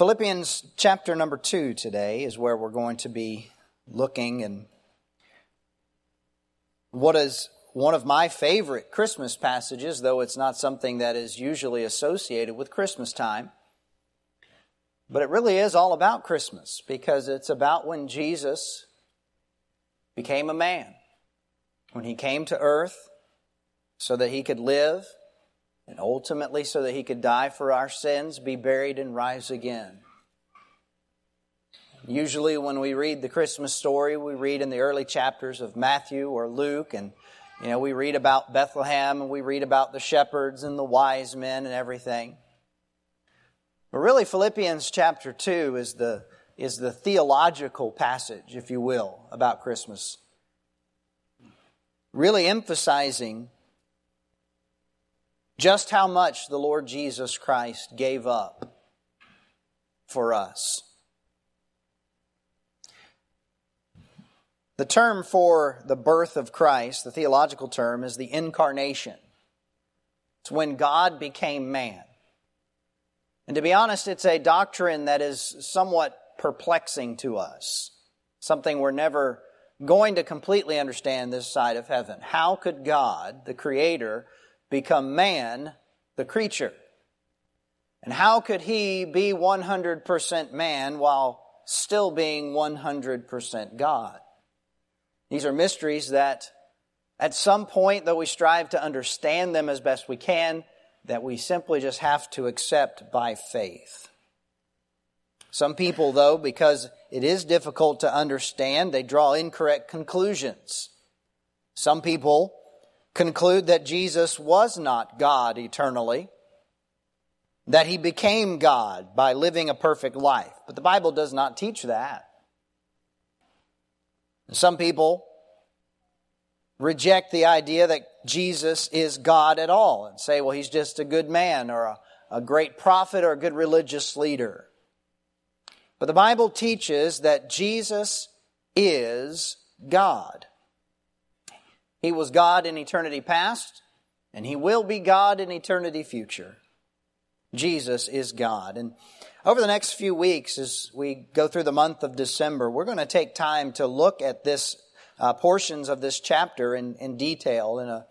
Philippians chapter number 2 today is where we're going to be looking and what is one of my favorite Christmas passages, though it's not something that is usually associated with Christmas time. But it really is all about Christmas because it's about when Jesus became a man, when he came to earth so that he could live and ultimately so that he could die for our sins, be buried, and rise again. Usually, when we read the Christmas story, we read in the early chapters of Matthew or Luke, and you know, we read about Bethlehem and we read about the shepherds and the wise men and everything. But really, Philippians chapter 2 is the, is the theological passage, if you will, about Christmas. Really emphasizing just how much the Lord Jesus Christ gave up for us. The term for the birth of Christ, the theological term, is the incarnation. It's when God became man. And to be honest, it's a doctrine that is somewhat perplexing to us, something we're never going to completely understand this side of heaven. How could God, the Creator, become man, the creature? And how could he be 100% man while still being 100% God? These are mysteries that at some point, though we strive to understand them as best we can, that we simply just have to accept by faith. Some people, though, because it is difficult to understand, they draw incorrect conclusions. Some people conclude that Jesus was not God eternally, that he became God by living a perfect life. But the Bible does not teach that. Some people reject the idea that Jesus is God at all and say, well, he's just a good man or a, a great prophet or a good religious leader. But the Bible teaches that Jesus is God. He was God in eternity past, and He will be God in eternity future. Jesus is God. And over the next few weeks, as we go through the month of December, we're going to take time to look at this uh, portions of this chapter in, in detail. And uh,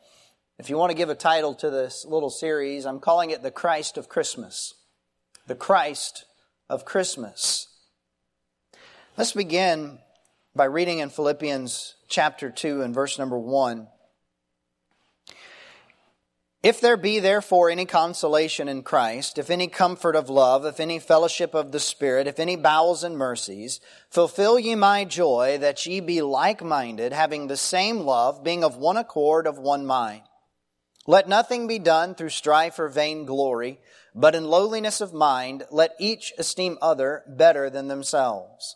if you want to give a title to this little series, I'm calling it The Christ of Christmas. The Christ of Christmas. Let's begin by reading in Philippians chapter 2 and verse number 1. If there be therefore any consolation in Christ, if any comfort of love, if any fellowship of the Spirit, if any bowels and mercies, fulfill ye my joy that ye be like minded, having the same love, being of one accord, of one mind. Let nothing be done through strife or vain glory, but in lowliness of mind, let each esteem other better than themselves.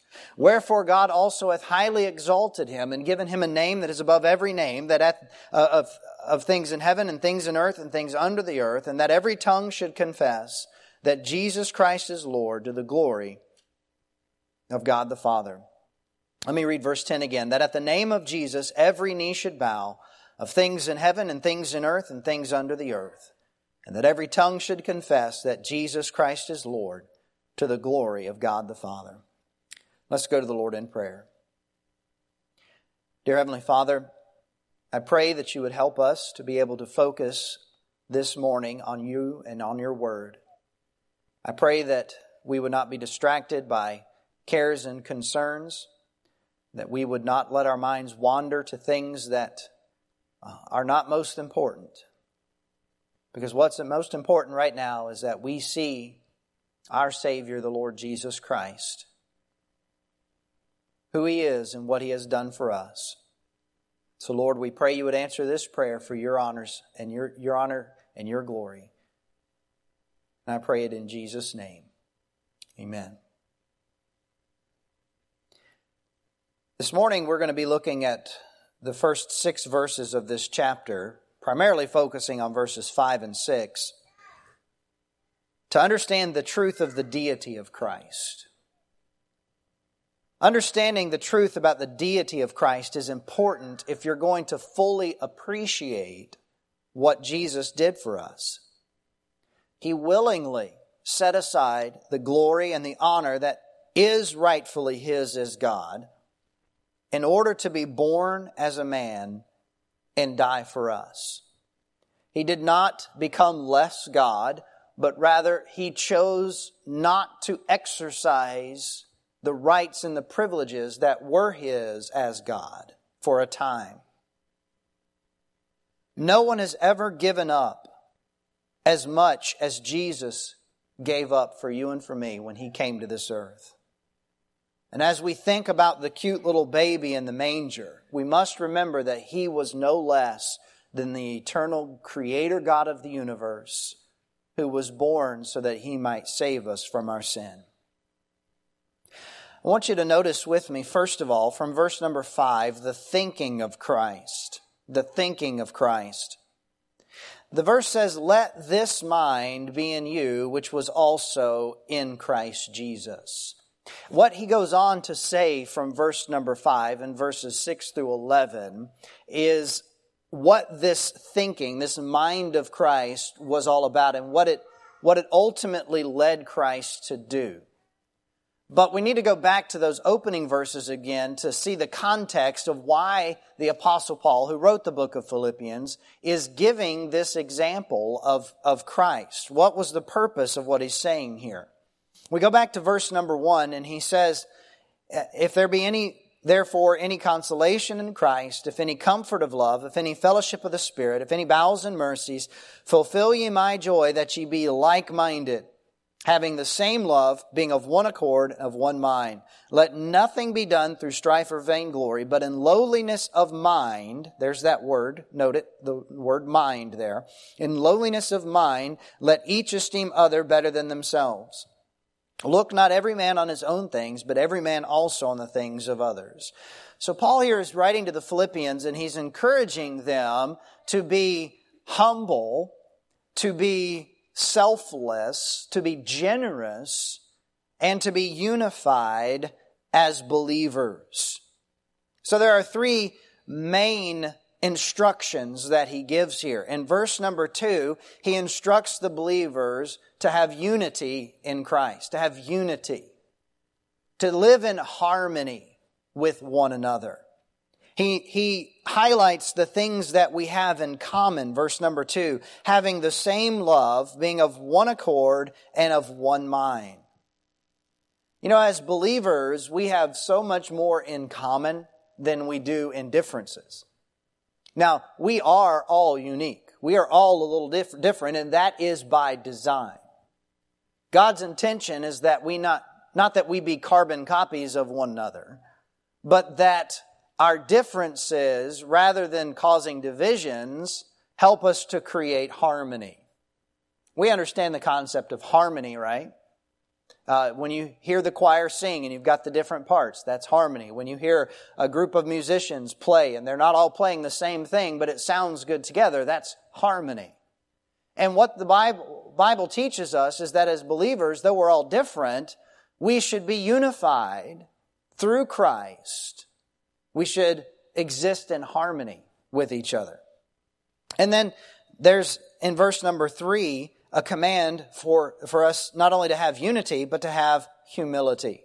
Wherefore God also hath highly exalted him and given him a name that is above every name, that at, uh, of, of things in heaven and things in earth and things under the earth, and that every tongue should confess that Jesus Christ is Lord to the glory of God the Father. Let me read verse 10 again. That at the name of Jesus every knee should bow of things in heaven and things in earth and things under the earth, and that every tongue should confess that Jesus Christ is Lord to the glory of God the Father. Let's go to the Lord in prayer. Dear Heavenly Father, I pray that you would help us to be able to focus this morning on you and on your word. I pray that we would not be distracted by cares and concerns, that we would not let our minds wander to things that uh, are not most important. Because what's most important right now is that we see our Savior, the Lord Jesus Christ, who He is and what He has done for us. So, Lord, we pray you would answer this prayer for your honors and your, your honor and your glory. And I pray it in Jesus' name. Amen. This morning, we're going to be looking at the first six verses of this chapter, primarily focusing on verses five and six, to understand the truth of the deity of Christ. Understanding the truth about the deity of Christ is important if you're going to fully appreciate what Jesus did for us. He willingly set aside the glory and the honor that is rightfully His as God in order to be born as a man and die for us. He did not become less God, but rather he chose not to exercise the rights and the privileges that were his as God for a time. No one has ever given up as much as Jesus gave up for you and for me when he came to this earth. And as we think about the cute little baby in the manger, we must remember that he was no less than the eternal creator God of the universe who was born so that he might save us from our sin. I want you to notice with me, first of all, from verse number five, the thinking of Christ. The thinking of Christ. The verse says, Let this mind be in you, which was also in Christ Jesus. What he goes on to say from verse number 5 and verses 6 through 11 is what this thinking, this mind of Christ was all about and what it, what it ultimately led Christ to do. But we need to go back to those opening verses again to see the context of why the Apostle Paul, who wrote the book of Philippians, is giving this example of, of Christ. What was the purpose of what he's saying here? We go back to verse number one, and he says, If there be any, therefore, any consolation in Christ, if any comfort of love, if any fellowship of the Spirit, if any bowels and mercies, fulfill ye my joy that ye be like minded, having the same love, being of one accord, of one mind. Let nothing be done through strife or vainglory, but in lowliness of mind, there's that word, note it, the word mind there. In lowliness of mind, let each esteem other better than themselves. Look not every man on his own things, but every man also on the things of others. So Paul here is writing to the Philippians and he's encouraging them to be humble, to be selfless, to be generous, and to be unified as believers. So there are three main instructions that he gives here. In verse number two, he instructs the believers to have unity in Christ, to have unity, to live in harmony with one another. He, he highlights the things that we have in common. Verse number two, having the same love, being of one accord and of one mind. You know, as believers, we have so much more in common than we do in differences. Now, we are all unique. We are all a little diff- different, and that is by design. God's intention is that we not, not that we be carbon copies of one another, but that our differences, rather than causing divisions, help us to create harmony. We understand the concept of harmony, right? Uh, when you hear the choir sing and you've got the different parts, that's harmony. When you hear a group of musicians play and they're not all playing the same thing, but it sounds good together, that's harmony. And what the Bible, Bible teaches us is that as believers, though we're all different, we should be unified through Christ. We should exist in harmony with each other. And then there's in verse number three, a command for, for us not only to have unity, but to have humility.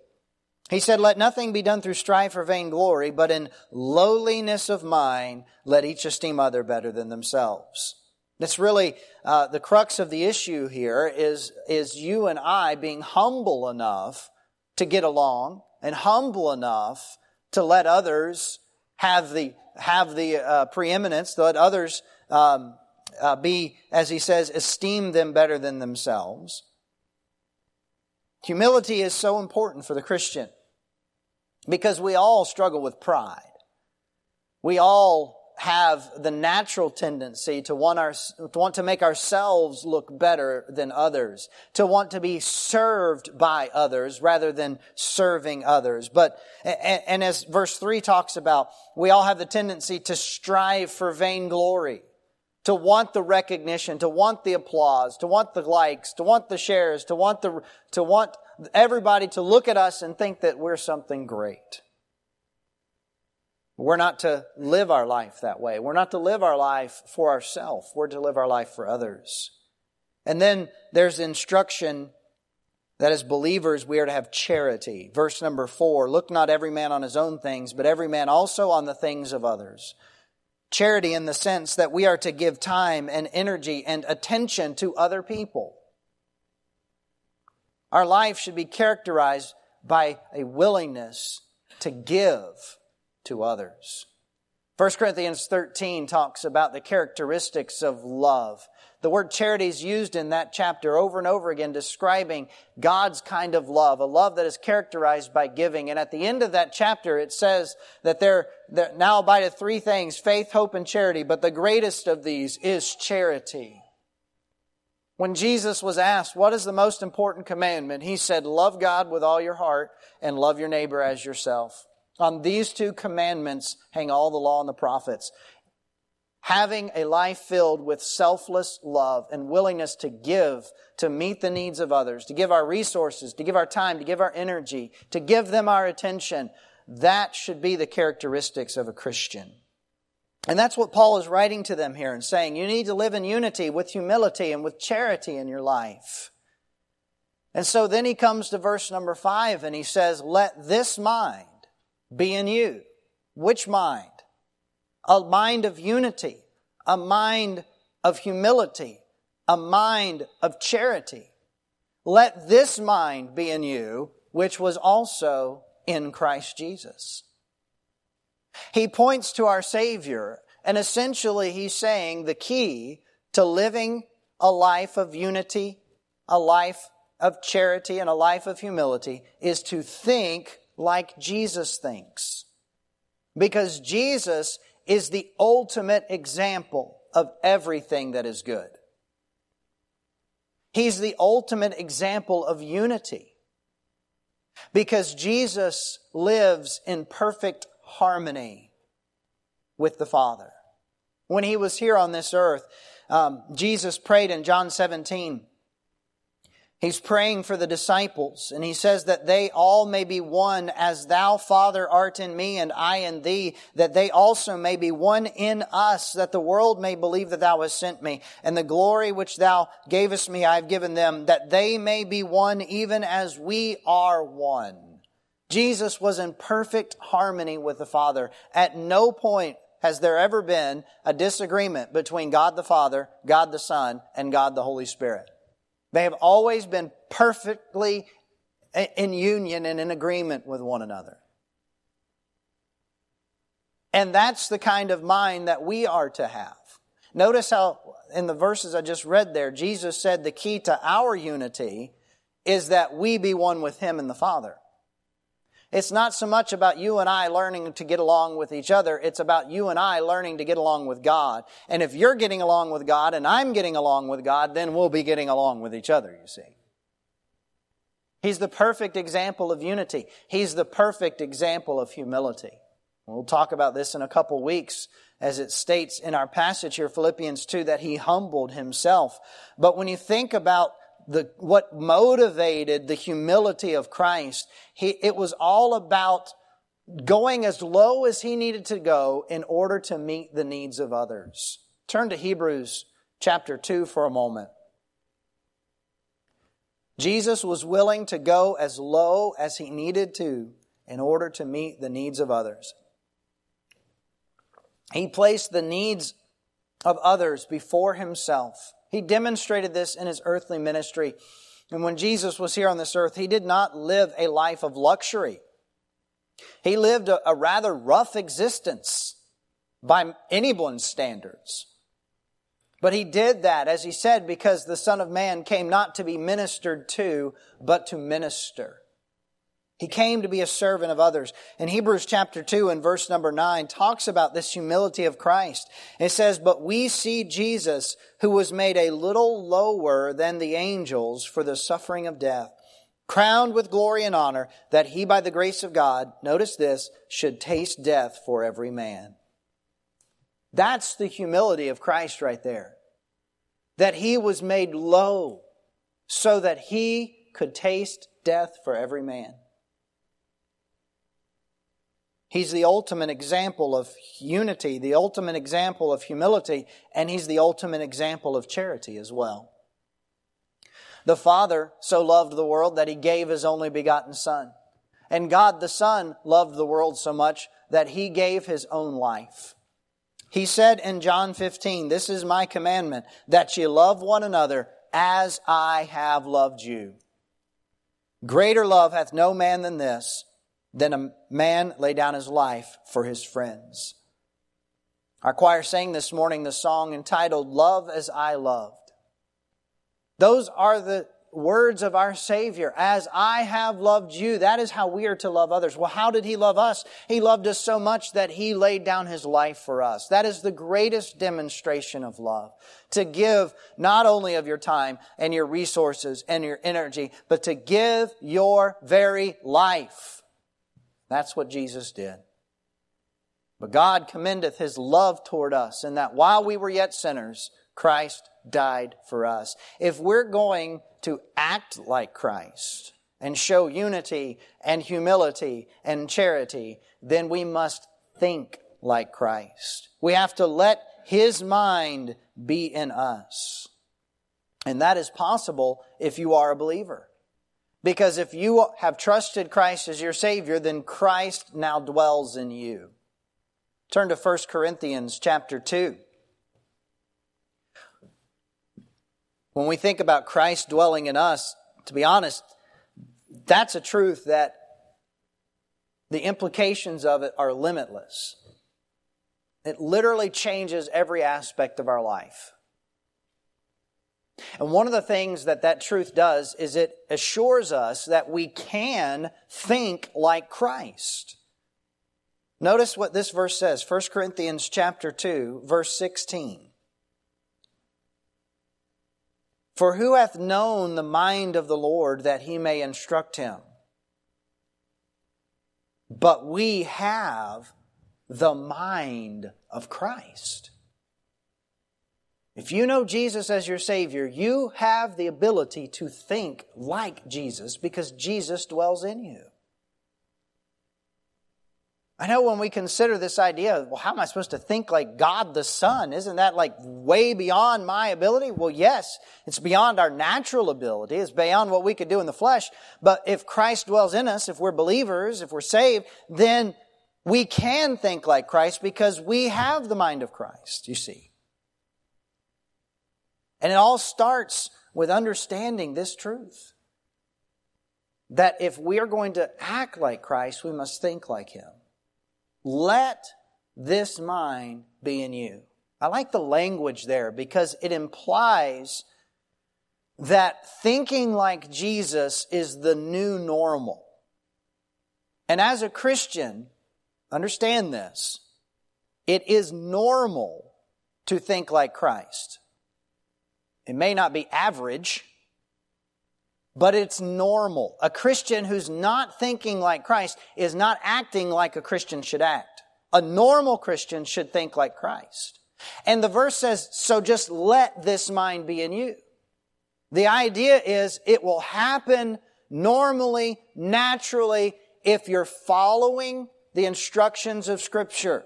He said, Let nothing be done through strife or vainglory, but in lowliness of mind, let each esteem other better than themselves. That's really uh, the crux of the issue here is, is you and I being humble enough to get along and humble enough to let others have the, have the uh, preeminence, to let others um, uh, be, as he says, esteem them better than themselves. Humility is so important for the Christian because we all struggle with pride. We all have the natural tendency to want, our, to want to make ourselves look better than others, to want to be served by others rather than serving others. But, and, and as verse 3 talks about, we all have the tendency to strive for vainglory, to want the recognition, to want the applause, to want the likes, to want the shares, to want the, to want everybody to look at us and think that we're something great. We're not to live our life that way. We're not to live our life for ourselves. We're to live our life for others. And then there's instruction that as believers we are to have charity. Verse number four, look not every man on his own things, but every man also on the things of others. Charity in the sense that we are to give time and energy and attention to other people. Our life should be characterized by a willingness to give to others. 1 Corinthians 13 talks about the characteristics of love. The word charity is used in that chapter over and over again, describing God's kind of love, a love that is characterized by giving. And at the end of that chapter, it says that there, there now abideth three things, faith, hope, and charity, but the greatest of these is charity. When Jesus was asked, what is the most important commandment? He said, love God with all your heart and love your neighbor as yourself. On these two commandments hang all the law and the prophets. Having a life filled with selfless love and willingness to give to meet the needs of others, to give our resources, to give our time, to give our energy, to give them our attention, that should be the characteristics of a Christian. And that's what Paul is writing to them here and saying, you need to live in unity with humility and with charity in your life. And so then he comes to verse number five and he says, let this mind be in you. Which mind? A mind of unity, a mind of humility, a mind of charity. Let this mind be in you, which was also in Christ Jesus. He points to our Savior, and essentially he's saying the key to living a life of unity, a life of charity, and a life of humility is to think like Jesus thinks. Because Jesus is the ultimate example of everything that is good. He's the ultimate example of unity. Because Jesus lives in perfect harmony with the Father. When he was here on this earth, um, Jesus prayed in John 17, He's praying for the disciples, and he says that they all may be one as thou, Father, art in me and I in thee, that they also may be one in us, that the world may believe that thou hast sent me. And the glory which thou gavest me I have given them, that they may be one even as we are one. Jesus was in perfect harmony with the Father. At no point has there ever been a disagreement between God the Father, God the Son, and God the Holy Spirit. They have always been perfectly in union and in agreement with one another. And that's the kind of mind that we are to have. Notice how in the verses I just read there, Jesus said the key to our unity is that we be one with Him and the Father. It's not so much about you and I learning to get along with each other. It's about you and I learning to get along with God. And if you're getting along with God and I'm getting along with God, then we'll be getting along with each other, you see. He's the perfect example of unity. He's the perfect example of humility. We'll talk about this in a couple weeks as it states in our passage here, Philippians 2, that he humbled himself. But when you think about the, what motivated the humility of Christ, he, it was all about going as low as he needed to go in order to meet the needs of others. Turn to Hebrews chapter 2 for a moment. Jesus was willing to go as low as he needed to in order to meet the needs of others. He placed the needs of others before himself. He demonstrated this in his earthly ministry. And when Jesus was here on this earth, he did not live a life of luxury. He lived a, a rather rough existence by anyone's standards. But he did that, as he said, because the Son of Man came not to be ministered to, but to minister. He came to be a servant of others. And Hebrews chapter 2 and verse number 9 talks about this humility of Christ. It says, But we see Jesus, who was made a little lower than the angels for the suffering of death, crowned with glory and honor, that he by the grace of God, notice this, should taste death for every man. That's the humility of Christ right there. That he was made low so that he could taste death for every man. He's the ultimate example of unity, the ultimate example of humility, and he's the ultimate example of charity as well. The Father so loved the world that he gave his only begotten Son. And God the Son loved the world so much that he gave his own life. He said in John 15, This is my commandment, that ye love one another as I have loved you. Greater love hath no man than this, than a man lay down his life for his friends. Our choir sang this morning the song entitled Love as I Loved. Those are the words of our Savior. As I have loved you, that is how we are to love others. Well, how did He love us? He loved us so much that He laid down His life for us. That is the greatest demonstration of love. To give not only of your time and your resources and your energy, but to give your very life. That's what Jesus did. But God commendeth His love toward us in that while we were yet sinners, Christ died for us. If we're going to act like Christ and show unity and humility and charity, then we must think like Christ. We have to let His mind be in us. And that is possible if you are a believer. Because if you have trusted Christ as your Savior, then Christ now dwells in you. Turn to 1 Corinthians chapter 2. When we think about Christ dwelling in us, to be honest, that's a truth that the implications of it are limitless. It literally changes every aspect of our life. And one of the things that that truth does is it assures us that we can think like Christ. Notice what this verse says, 1 Corinthians chapter 2, verse 16. For who hath known the mind of the Lord that he may instruct him? But we have the mind of Christ. If you know Jesus as your Savior, you have the ability to think like Jesus because Jesus dwells in you. I know when we consider this idea, well, how am I supposed to think like God the Son? Isn't that like way beyond my ability? Well, yes, it's beyond our natural ability. It's beyond what we could do in the flesh. But if Christ dwells in us, if we're believers, if we're saved, then we can think like Christ because we have the mind of Christ, you see. And it all starts with understanding this truth. That if we are going to act like Christ, we must think like Him. Let this mind be in you. I like the language there because it implies that thinking like Jesus is the new normal. And as a Christian, understand this. It is normal to think like Christ. It may not be average, but it's normal. A Christian who's not thinking like Christ is not acting like a Christian should act. A normal Christian should think like Christ. And the verse says, so just let this mind be in you. The idea is it will happen normally, naturally, if you're following the instructions of Scripture.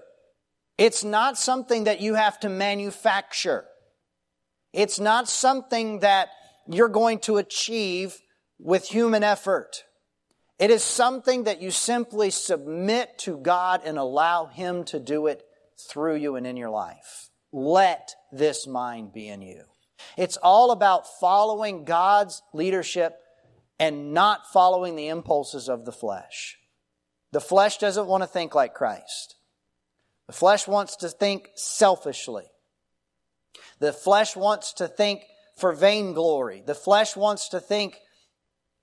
It's not something that you have to manufacture. It's not something that you're going to achieve with human effort. It is something that you simply submit to God and allow Him to do it through you and in your life. Let this mind be in you. It's all about following God's leadership and not following the impulses of the flesh. The flesh doesn't want to think like Christ. The flesh wants to think selfishly. The flesh wants to think for vainglory. The flesh wants to think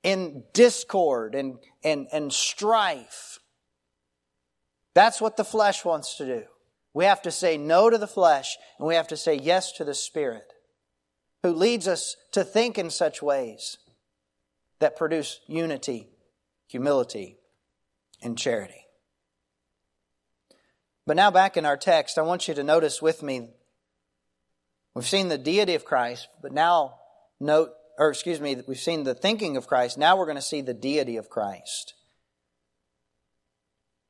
in discord and, and, and strife. That's what the flesh wants to do. We have to say no to the flesh and we have to say yes to the Spirit who leads us to think in such ways that produce unity, humility, and charity. But now, back in our text, I want you to notice with me we've seen the deity of Christ, but now note, or excuse me, we've seen the thinking of Christ. Now we're going to see the deity of Christ.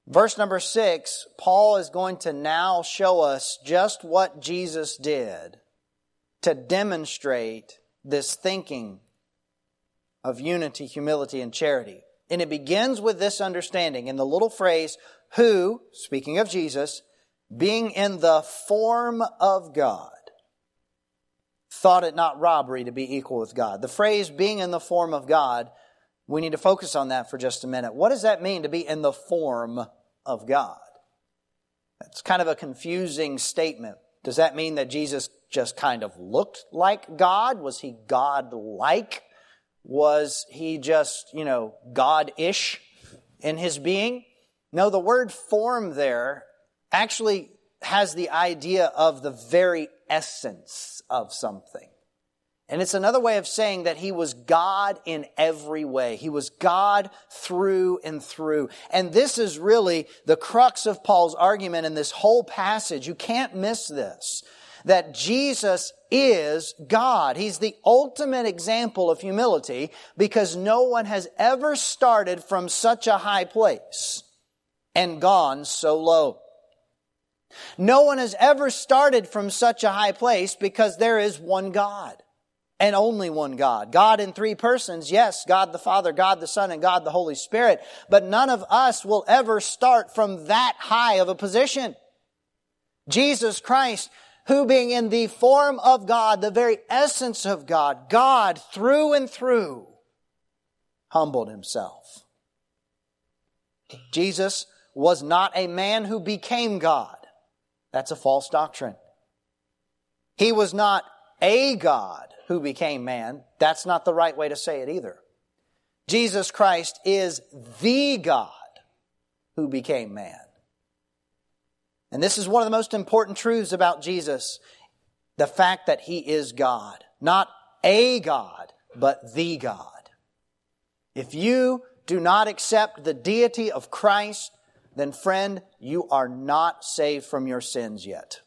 Verse number six, Paul is going to now show us just what Jesus did to demonstrate this thinking of unity, humility, and charity. And it begins with this understanding in the little phrase, who, speaking of Jesus, being in the form of God, thought it not robbery to be equal with God. The phrase being in the form of God, we need to focus on that for just a minute. What does that mean to be in the form of God. It's kind of a confusing statement. Does that mean that Jesus just kind of looked like God? Was he God like? Was he just, you know, God ish in his being? No, the word form there actually has the idea of the very essence of something. And it's another way of saying that he was God in every way. He was God through and through. And this is really the crux of Paul's argument in this whole passage. You can't miss this. That Jesus is God. He's the ultimate example of humility because no one has ever started from such a high place and gone so low. No one has ever started from such a high place because there is one God and only one God. God in three persons, yes, God the Father, God the Son, and God the Holy Spirit. But none of us will ever start from that high of a position. Jesus Christ, who being in the form of God, the very essence of God, God through and through, humbled himself. Jesus was not a man who became God. That's a false doctrine. He was not a God who became man. That's not the right way to say it either. Jesus Christ is the God who became man. And this is one of the most important truths about Jesus the fact that he is God. Not a God, but the God. If you do not accept the deity of Christ, then friend, you are not saved from your sins yet.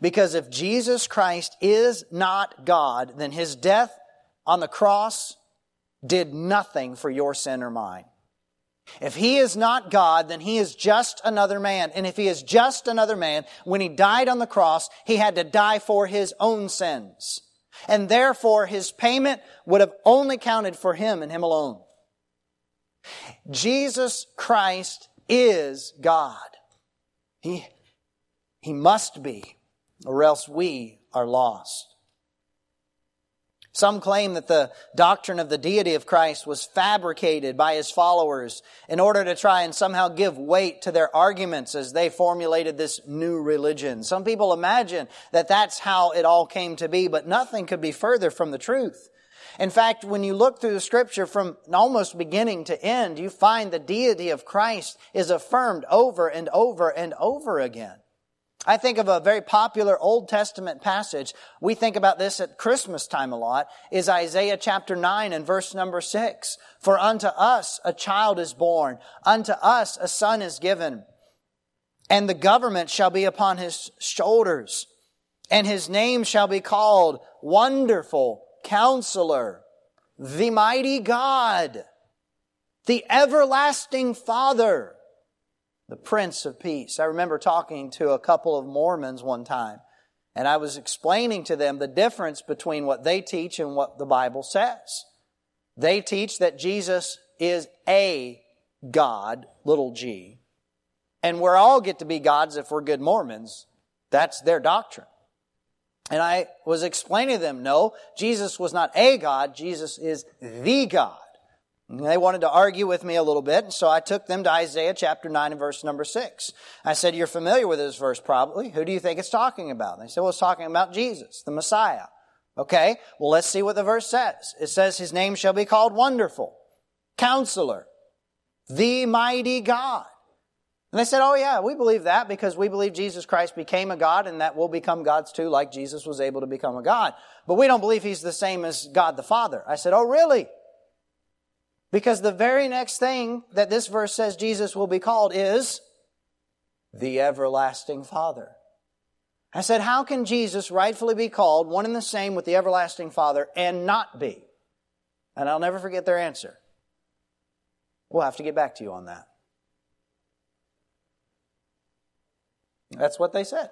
Because if Jesus Christ is not God, then his death on the cross did nothing for your sin or mine. If he is not God, then he is just another man. And if he is just another man, when he died on the cross, he had to die for his own sins. And therefore, his payment would have only counted for him and him alone. Jesus Christ is God. He, he must be or else we are lost. Some claim that the doctrine of the deity of Christ was fabricated by his followers in order to try and somehow give weight to their arguments as they formulated this new religion. Some people imagine that that's how it all came to be, but nothing could be further from the truth. In fact, when you look through the scripture from almost beginning to end, you find the deity of Christ is affirmed over and over and over again. I think of a very popular Old Testament passage. We think about this at Christmas time a lot, is Isaiah chapter 9 and verse number 6. For unto us a child is born, unto us a son is given, and the government shall be upon his shoulders, and his name shall be called Wonderful Counselor, the Mighty God, the Everlasting Father, the Prince of Peace. I remember talking to a couple of Mormons one time, and I was explaining to them the difference between what they teach and what the Bible says. They teach that Jesus is a God, little g, and we're all get to be gods if we're good Mormons. That's their doctrine. And I was explaining to them, no, Jesus was not a God, Jesus is the God. They wanted to argue with me a little bit, and so I took them to Isaiah chapter 9 and verse number 6. I said, You're familiar with this verse probably. Who do you think it's talking about? And they said, Well, it's talking about Jesus, the Messiah. Okay, well, let's see what the verse says. It says, His name shall be called Wonderful, Counselor, the Mighty God. And they said, Oh, yeah, we believe that because we believe Jesus Christ became a God and that we'll become gods too, like Jesus was able to become a God. But we don't believe He's the same as God the Father. I said, Oh, really? Because the very next thing that this verse says Jesus will be called is the Everlasting Father. I said, How can Jesus rightfully be called one and the same with the everlasting Father and not be? And I'll never forget their answer. We'll have to get back to you on that. That's what they said.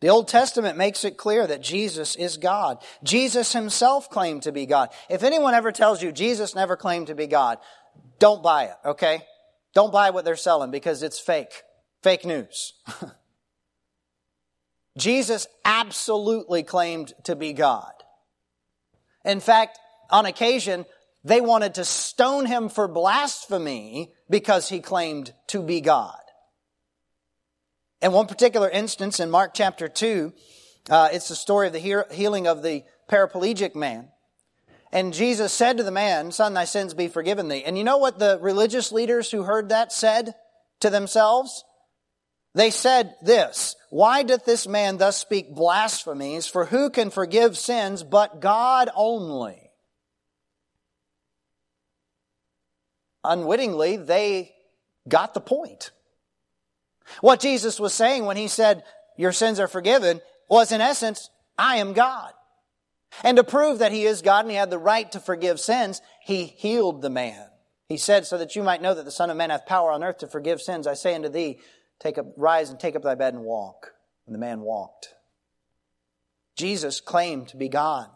The Old Testament makes it clear that Jesus is God. Jesus himself claimed to be God. If anyone ever tells you Jesus never claimed to be God, don't buy it, okay? Don't buy what they're selling because it's fake. Fake news. Jesus absolutely claimed to be God. In fact, on occasion, they wanted to stone him for blasphemy because he claimed to be God. In one particular instance in Mark chapter 2, uh, it's the story of the healing of the paraplegic man. And Jesus said to the man, Son, thy sins be forgiven thee. And you know what the religious leaders who heard that said to themselves? They said this, Why doth this man thus speak blasphemies? For who can forgive sins but God only? Unwittingly, they got the point. What Jesus was saying when he said, Your sins are forgiven, was in essence, I am God. And to prove that he is God and he had the right to forgive sins, he healed the man. He said, So that you might know that the Son of Man hath power on earth to forgive sins, I say unto thee, take up, rise and take up thy bed and walk. And the man walked. Jesus claimed to be God.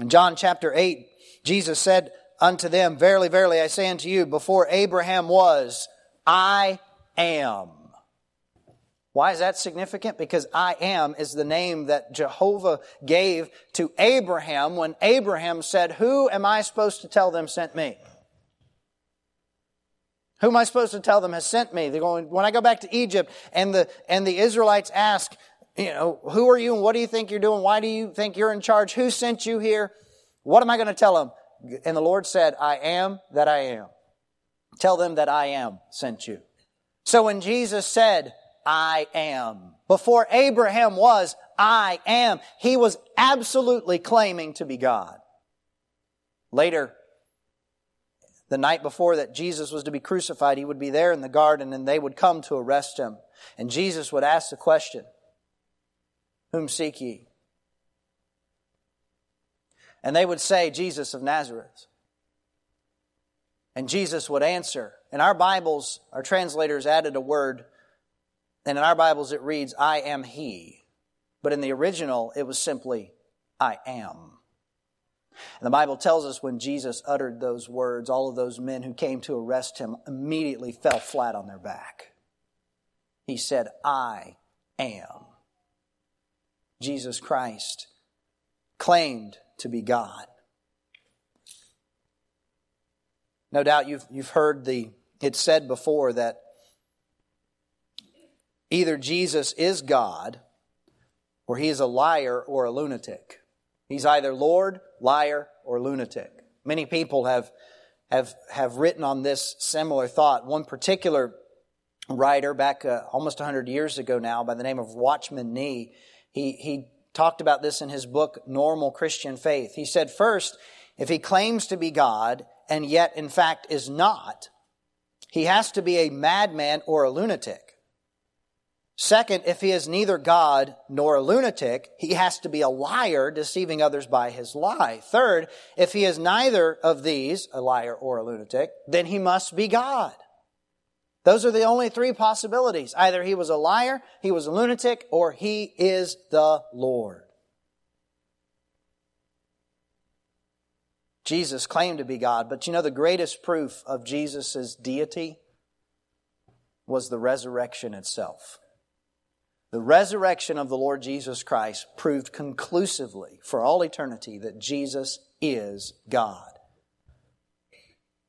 In John chapter 8, Jesus said unto them, Verily, verily, I say unto you, before Abraham was, I am. Why is that significant? Because I am is the name that Jehovah gave to Abraham when Abraham said, Who am I supposed to tell them sent me? Who am I supposed to tell them has sent me? They're going, when I go back to Egypt and the, and the Israelites ask, you know, who are you and what do you think you're doing? Why do you think you're in charge? Who sent you here? What am I going to tell them? And the Lord said, I am that I am. Tell them that I am sent you. So when Jesus said, I am, before Abraham was, I am, he was absolutely claiming to be God. Later, the night before that Jesus was to be crucified, he would be there in the garden and they would come to arrest him. And Jesus would ask the question, Whom seek ye? And they would say, Jesus of Nazareth. And Jesus would answer. In our Bibles, our translators added a word, and in our Bibles it reads, I am He. But in the original, it was simply, I am. And the Bible tells us when Jesus uttered those words, all of those men who came to arrest him immediately fell flat on their back. He said, I am. Jesus Christ claimed to be God. No doubt you've, you've heard the, it's said before that either Jesus is God or he is a liar or a lunatic. He's either Lord, liar, or lunatic. Many people have, have, have written on this similar thought. One particular writer back uh, almost 100 years ago now by the name of Watchman Nee, he, he talked about this in his book, Normal Christian Faith. He said, first, if he claims to be God and yet in fact is not, he has to be a madman or a lunatic. Second, if he is neither God nor a lunatic, he has to be a liar, deceiving others by his lie. Third, if he is neither of these, a liar or a lunatic, then he must be God. Those are the only three possibilities. Either he was a liar, he was a lunatic, or he is the Lord. Jesus claimed to be God, but you know the greatest proof of Jesus' deity was the resurrection itself. The resurrection of the Lord Jesus Christ proved conclusively for all eternity that Jesus is God.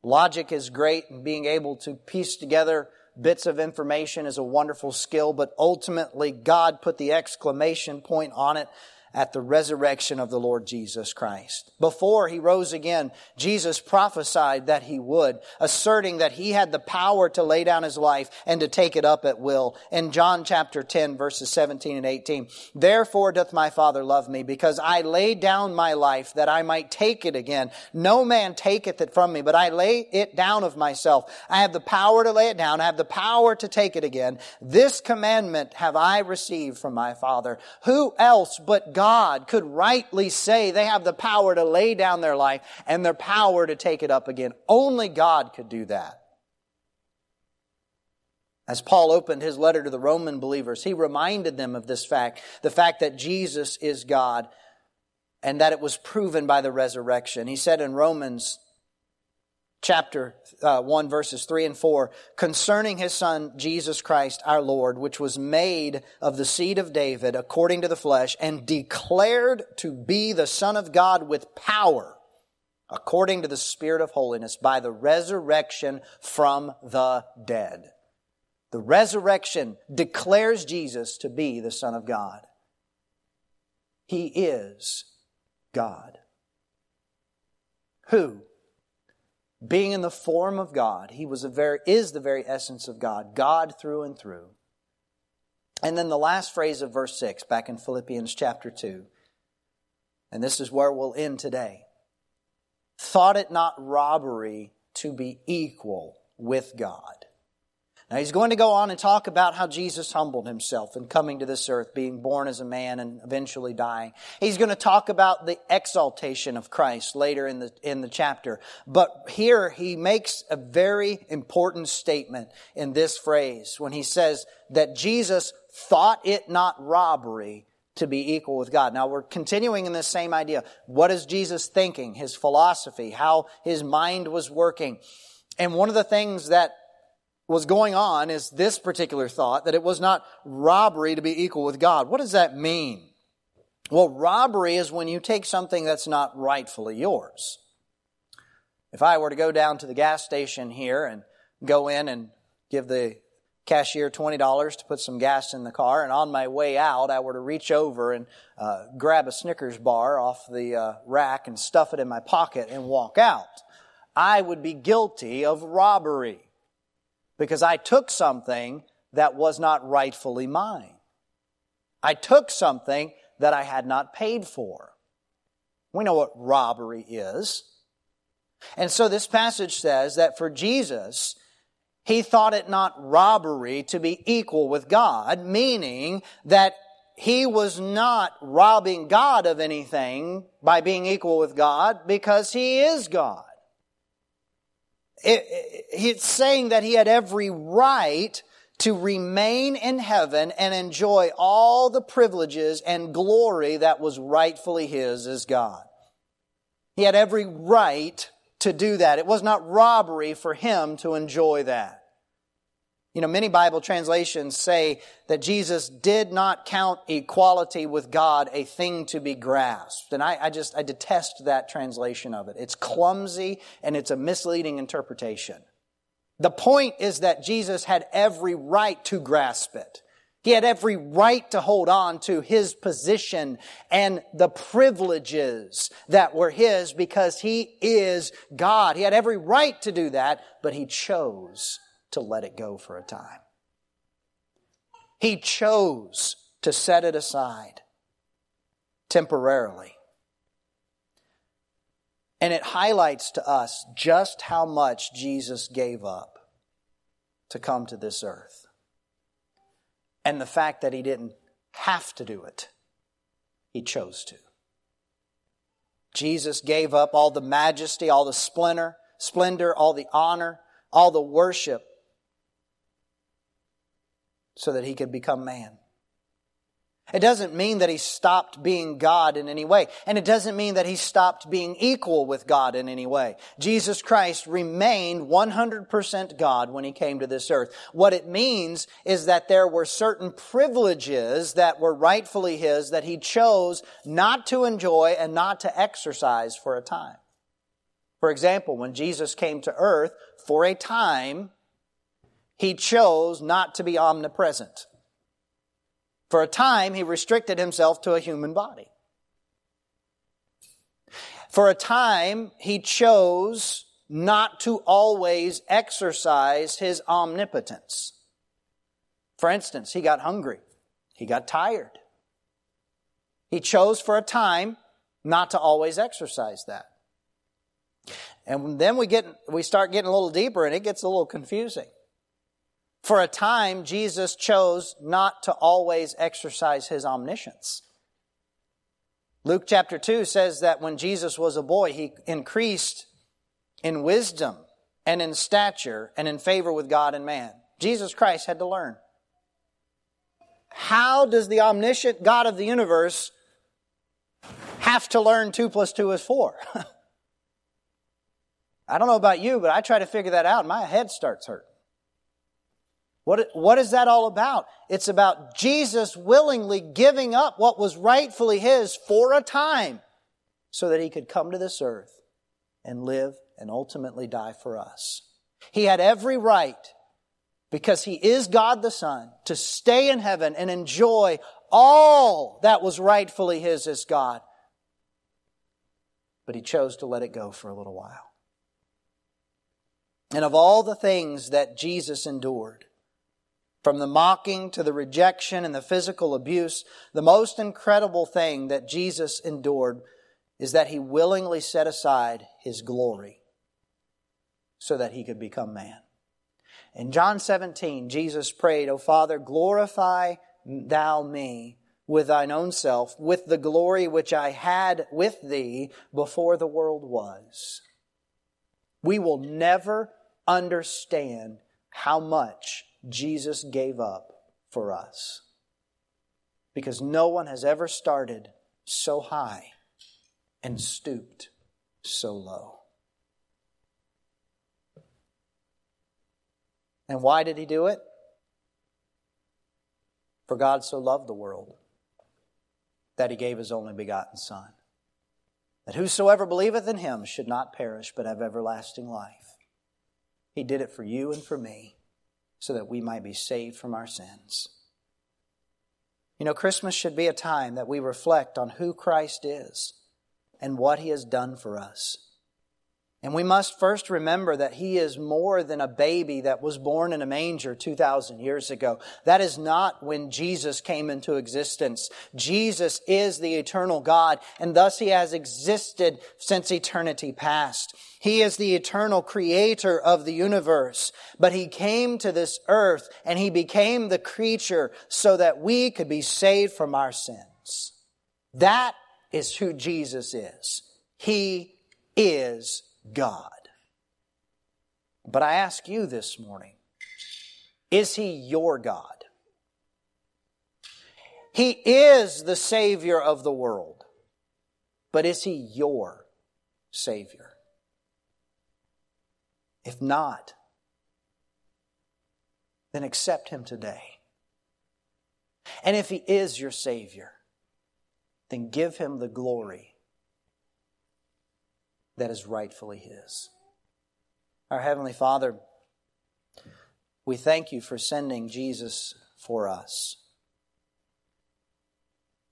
Logic is great and being able to piece together bits of information is a wonderful skill, but ultimately God put the exclamation point on it at the resurrection of the Lord Jesus Christ. Before he rose again, Jesus prophesied that he would, asserting that he had the power to lay down his life and to take it up at will. In John chapter 10 verses 17 and 18, Therefore doth my Father love me, because I lay down my life that I might take it again. No man taketh it from me, but I lay it down of myself. I have the power to lay it down. I have the power to take it again. This commandment have I received from my Father. Who else but God could rightly say they have the power to lay down their life and their power to take it up again. Only God could do that. As Paul opened his letter to the Roman believers, he reminded them of this fact the fact that Jesus is God and that it was proven by the resurrection. He said in Romans chapter uh, 1, verses 3 and 4, concerning his son, Jesus Christ our Lord, which was made of the seed of David according to the flesh, and declared to be the Son of God with power, according to the Spirit of holiness, by the resurrection from the dead. The resurrection declares Jesus to be the Son of God. He is God. Who being in the form of God, he was a very, is the very essence of God, God through and through. And then the last phrase of verse 6, back in Philippians chapter 2, and this is where we'll end today. Thought it not robbery to be equal with God. Now he's going to go on and talk about how Jesus humbled himself in coming to this earth, being born as a man and eventually dying. He's going to talk about the exaltation of Christ later in the, in the chapter. But here he makes a very important statement in this phrase when he says that Jesus thought it not robbery to be equal with God. Now we're continuing in this same idea. What is Jesus thinking? His philosophy, how his mind was working. And one of the things that was going on is this particular thought that it was not robbery to be equal with God. What does that mean? Well, robbery is when you take something that's not rightfully yours. If I were to go down to the gas station here and go in and give the cashier $20 to put some gas in the car, and on my way out, I were to reach over and uh, grab a Snickers bar off the uh, rack and stuff it in my pocket and walk out, I would be guilty of robbery because I took something that was not rightfully mine. I took something that I had not paid for. We know what robbery is. And so this passage says that for Jesus, he thought it not robbery to be equal with God, meaning that he was not robbing God of anything by being equal with God because he is God. It, it, it's saying that he had every right to remain in heaven and enjoy all the privileges and glory that was rightfully his as God. He had every right to do that. It was not robbery for him to enjoy that. You know, many Bible translations say that Jesus did not count equality with God a thing to be grasped. And I, I, just, I detest that translation of it. It's clumsy and it's a misleading interpretation. The point is that Jesus had every right to grasp it. He had every right to hold on to his position and the privileges that were his because he is God. He had every right to do that, but he chose to let it go for a time. He chose to set it aside temporarily. And it highlights to us just how much Jesus gave up to come to this earth. And the fact that he didn't have to do it, he chose to. Jesus gave up all the majesty, all the splendor, splendor, all the honor, all the worship so that he could become man. It doesn't mean that he stopped being God in any way. And it doesn't mean that he stopped being equal with God in any way. Jesus Christ remained 100% God when he came to this earth. What it means is that there were certain privileges that were rightfully his that he chose not to enjoy and not to exercise for a time. For example, when Jesus came to earth for a time, he chose not to be omnipresent. For a time, he restricted himself to a human body. For a time, he chose not to always exercise his omnipotence. For instance, he got hungry. He got tired. He chose for a time not to always exercise that. And then we get, we start getting a little deeper and it gets a little confusing. For a time, Jesus chose not to always exercise his omniscience. Luke chapter 2 says that when Jesus was a boy, he increased in wisdom and in stature and in favor with God and man. Jesus Christ had to learn. How does the omniscient God of the universe have to learn 2 plus 2 is 4? I don't know about you, but I try to figure that out my head starts hurting. What, what is that all about? It's about Jesus willingly giving up what was rightfully His for a time so that He could come to this earth and live and ultimately die for us. He had every right, because He is God the Son, to stay in heaven and enjoy all that was rightfully His as God. But He chose to let it go for a little while. And of all the things that Jesus endured, from the mocking to the rejection and the physical abuse, the most incredible thing that Jesus endured is that he willingly set aside his glory so that he could become man. In John 17, Jesus prayed, O Father, glorify thou me with thine own self, with the glory which I had with thee before the world was. We will never understand how much Jesus gave up for us. Because no one has ever started so high and stooped so low. And why did he do it? For God so loved the world that he gave his only begotten Son, that whosoever believeth in him should not perish but have everlasting life. He did it for you and for me so that we might be saved from our sins. You know, Christmas should be a time that we reflect on who Christ is and what he has done for us. And we must first remember that he is more than a baby that was born in a manger 2,000 years ago. That is not when Jesus came into existence. Jesus is the eternal God, and thus he has existed since eternity past. He is the eternal creator of the universe, but he came to this earth and he became the creature so that we could be saved from our sins. That is who Jesus is. He is God. But I ask you this morning, is he your God? He is the Savior of the world, but is he your Savior? If not, then accept him today. And if he is your Savior, then give him the glory that is rightfully his. Our Heavenly Father, we thank you for sending Jesus for us.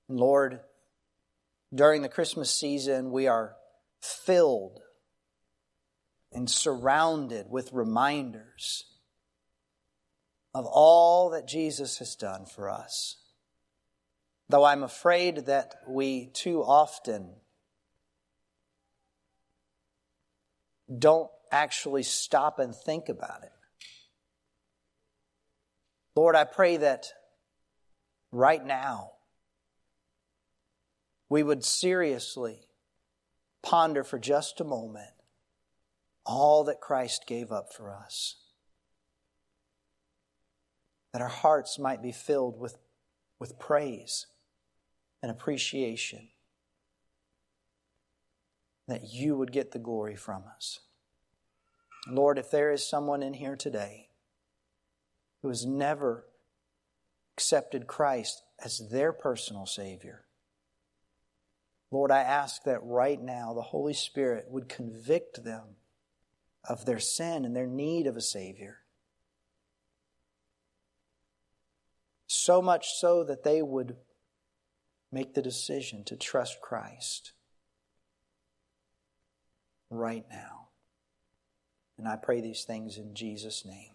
Lord, during the Christmas season, we are filled and surrounded with reminders of all that Jesus has done for us. Though I'm afraid that we too often don't actually stop and think about it. Lord, I pray that right now we would seriously ponder for just a moment all that Christ gave up for us. That our hearts might be filled with, with praise and appreciation that you would get the glory from us. Lord, if there is someone in here today who has never accepted Christ as their personal Savior, Lord, I ask that right now the Holy Spirit would convict them of their sin and their need of a Savior. So much so that they would make the decision to trust Christ right now. And I pray these things in Jesus' name.